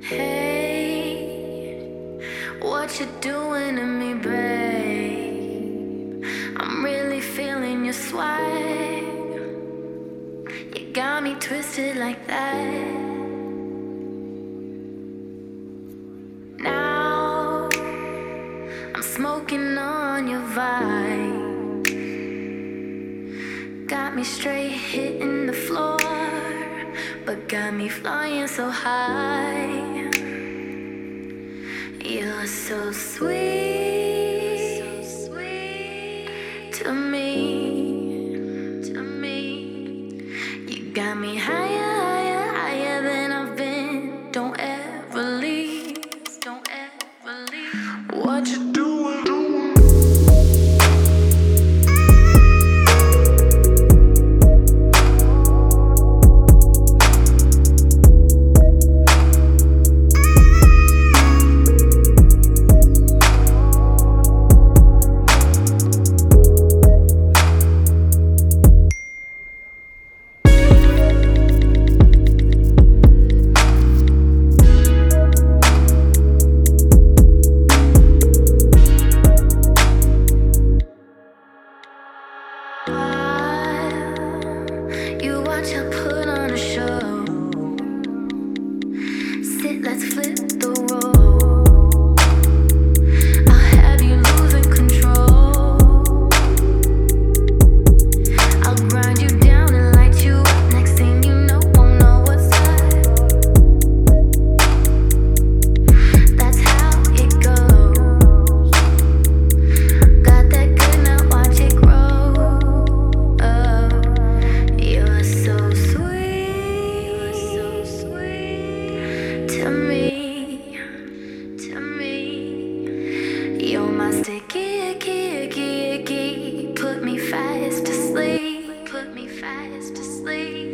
Hey, what you doing to me, babe? I'm really feeling your swag. You got me twisted like that. Now I'm smoking on your vibe. Got me straight hitting the but got me flying so high. You're so sweet, so sweet to me, to me. You got me higher, Sit, let's flip the You're my sticky. Put me fast to sleep. Put me fast to sleep.